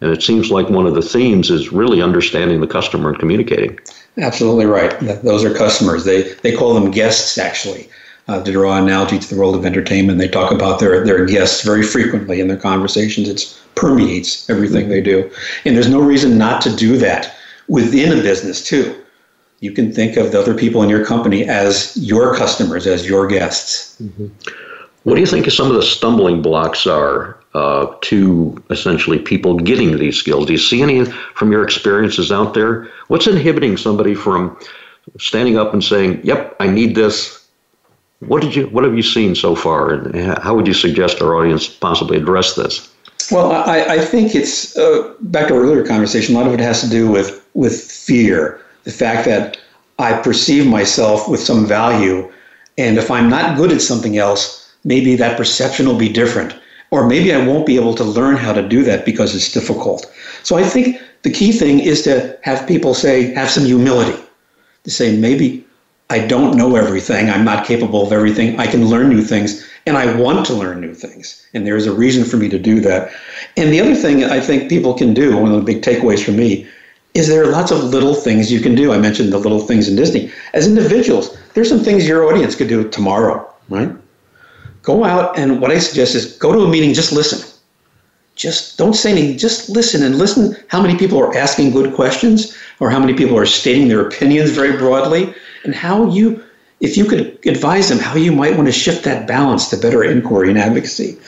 and it seems like one of the themes is really understanding the customer and communicating. Absolutely right. Those are customers. They they call them guests actually uh, to draw an analogy to the world of entertainment. They talk about their, their guests very frequently in their conversations. It permeates everything they do. And there's no reason not to do that within a business, too. You can think of the other people in your company as your customers, as your guests. Mm-hmm. What do you think some of the stumbling blocks are uh, to essentially people getting these skills? Do you see any from your experiences out there? What's inhibiting somebody from standing up and saying, "Yep, I need this. What did you? What have you seen so far, and how would you suggest our audience possibly address this? Well, I, I think it's uh, back to our earlier conversation. A lot of it has to do with with fear, the fact that I perceive myself with some value, and if I'm not good at something else, maybe that perception will be different, or maybe I won't be able to learn how to do that because it's difficult. So I think the key thing is to have people say, have some humility, to say maybe I don't know everything. I'm not capable of everything. I can learn new things, and I want to learn new things. And there is a reason for me to do that. And the other thing I think people can do, one of the big takeaways for me, is there are lots of little things you can do. I mentioned the little things in Disney. As individuals, there's some things your audience could do tomorrow, right? Go out, and what I suggest is go to a meeting, just listen. Just don't say anything, just listen and listen how many people are asking good questions or how many people are stating their opinions very broadly and how you, if you could advise them how you might want to shift that balance to better inquiry and advocacy.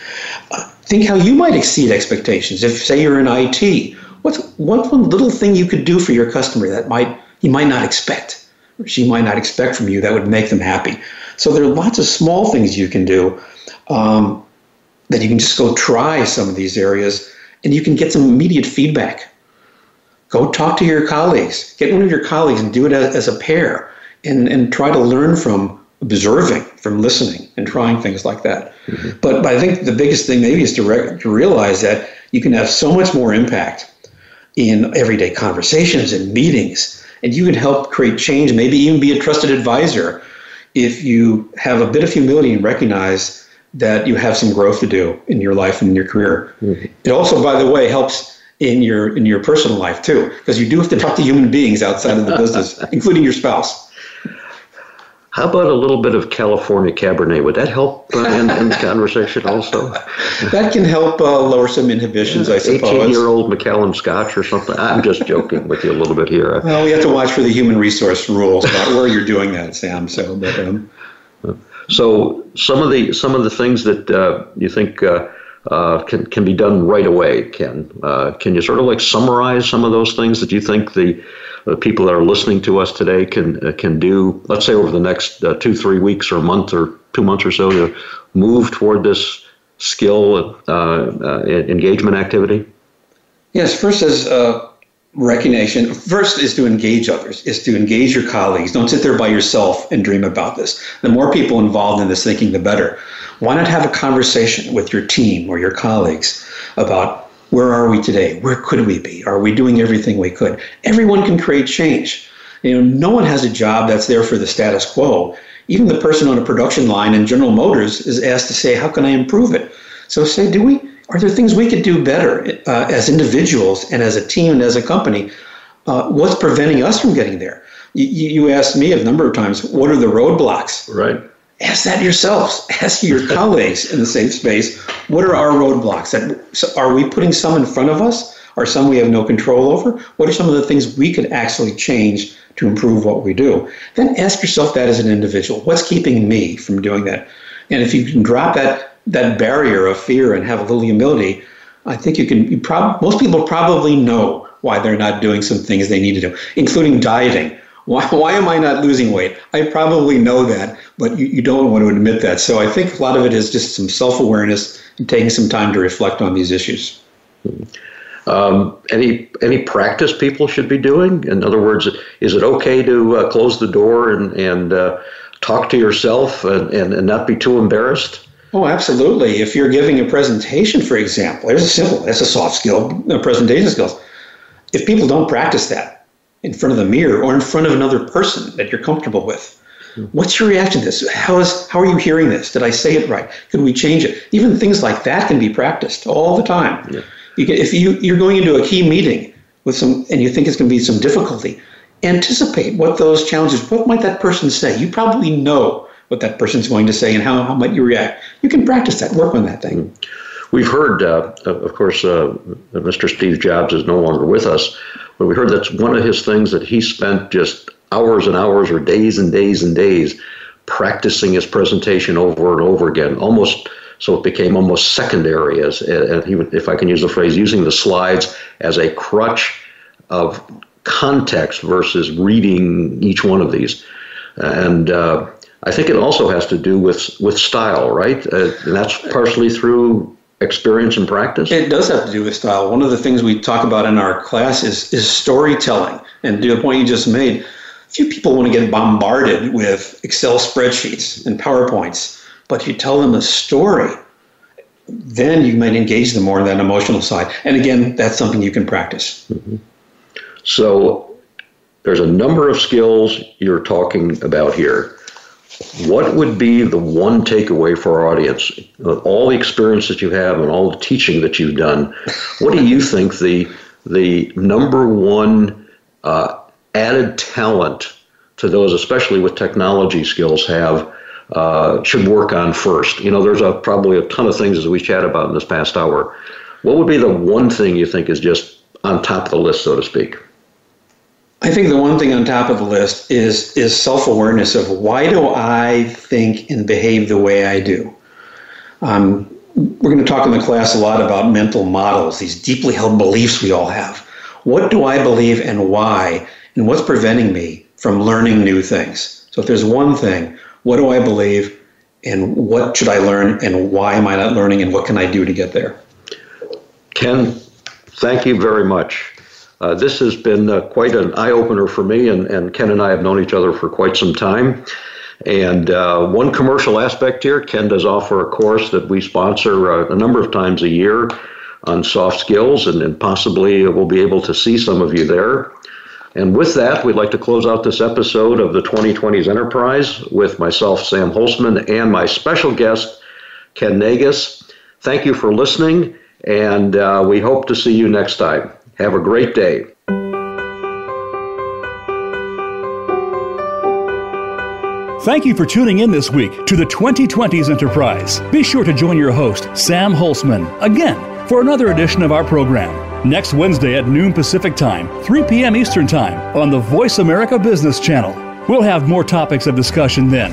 Uh, think how you might exceed expectations. If, say, you're in IT, what's one little thing you could do for your customer that might you might not expect, or she might not expect from you that would make them happy. So there are lots of small things you can do um, that you can just go try some of these areas, and you can get some immediate feedback. Go talk to your colleagues. Get one of your colleagues and do it as, as a pair and, and try to learn from observing, from listening, and trying things like that. Mm-hmm. But, but I think the biggest thing maybe is to, re- to realize that you can have so much more impact in everyday conversations and meetings, and you can help create change, maybe even be a trusted advisor if you have a bit of humility and recognize that you have some growth to do in your life and in your career. Mm-hmm. It also, by the way, helps in your in your personal life too, because you do have to talk to human beings outside of the business, including your spouse. How about a little bit of California Cabernet? Would that help uh, in, in, the conversation also? that can help uh, lower some inhibitions, I suppose. 18 year old Macallan Scotch or something. I'm just joking with you a little bit here. Well, we have to watch for the human resource rules about where you're doing that, Sam. So, but, um, so some of the some of the things that uh, you think uh, can can be done right away. Ken, uh, can you sort of like summarize some of those things that you think the, people that are listening to us today can uh, can do? Let's say over the next uh, two, three weeks or a month or two months or so to move toward this skill uh, engagement activity. Yes, first is recognition first is to engage others is to engage your colleagues. Don't sit there by yourself and dream about this. The more people involved in this thinking the better. Why not have a conversation with your team or your colleagues about where are we today? Where could we be? Are we doing everything we could? Everyone can create change. You know no one has a job that's there for the status quo. Even the person on a production line in general motors is asked to say how can i improve it so say do we are there things we could do better uh, as individuals and as a team and as a company? Uh, what's preventing us from getting there? You, you asked me a number of times, what are the roadblocks? Right. Ask that yourselves. Ask your colleagues in the same space. What are our roadblocks? That, so are we putting some in front of us? Are some we have no control over? What are some of the things we could actually change to improve what we do? Then ask yourself that as an individual. What's keeping me from doing that? And if you can drop that that barrier of fear and have a little humility, I think you can. You prob- most people probably know why they're not doing some things they need to do, including dieting. Why, why am I not losing weight? I probably know that, but you, you don't want to admit that. So I think a lot of it is just some self awareness and taking some time to reflect on these issues. Um, any any practice people should be doing? In other words, is it okay to uh, close the door and and uh, talk to yourself and, and, and not be too embarrassed? Oh, absolutely. If you're giving a presentation, for example, there's a simple, that's a soft skill, presentation skills. If people don't practice that in front of the mirror or in front of another person that you're comfortable with, hmm. what's your reaction to this? How is how are you hearing this? Did I say it right? Could we change it? Even things like that can be practiced all the time. Yeah. You can, if you you're going into a key meeting with some and you think it's going to be some difficulty, anticipate what those challenges. What might that person say? You probably know what that person's going to say and how, how might you react. You can practice that, work on that thing. We've heard, uh, of course, uh, Mr. Steve Jobs is no longer with us, but we heard that's one of his things that he spent just hours and hours or days and days and days practicing his presentation over and over again, almost so it became almost secondary as he if I can use the phrase, using the slides as a crutch of context versus reading each one of these. And uh, I think it also has to do with with style, right? Uh, and that's partially through experience and practice. It does have to do with style. One of the things we talk about in our class is is storytelling. And to the point you just made, few people want to get bombarded with Excel spreadsheets and PowerPoints, but if you tell them a story, then you might engage them more on that emotional side. And again, that's something you can practice. Mm-hmm. So there's a number of skills you're talking about here what would be the one takeaway for our audience? All the experience that you have and all the teaching that you've done, what do you think the the number one uh, added talent to those, especially with technology skills, have uh, should work on first? You know, there's a, probably a ton of things as we chat about in this past hour. What would be the one thing you think is just on top of the list, so to speak? I think the one thing on top of the list is is self awareness of why do I think and behave the way I do. Um, we're going to talk in the class a lot about mental models, these deeply held beliefs we all have. What do I believe and why, and what's preventing me from learning new things? So if there's one thing, what do I believe, and what should I learn, and why am I not learning, and what can I do to get there? Ken, thank you very much. Uh, this has been uh, quite an eye opener for me, and, and Ken and I have known each other for quite some time. And uh, one commercial aspect here Ken does offer a course that we sponsor uh, a number of times a year on soft skills, and, and possibly we'll be able to see some of you there. And with that, we'd like to close out this episode of the 2020s Enterprise with myself, Sam Holcman, and my special guest, Ken Naigus. Thank you for listening, and uh, we hope to see you next time. Have a great day. Thank you for tuning in this week to the 2020s Enterprise. Be sure to join your host, Sam Holcman, again for another edition of our program. Next Wednesday at noon Pacific Time, 3 p.m. Eastern Time on the Voice America Business Channel. We'll have more topics of discussion then.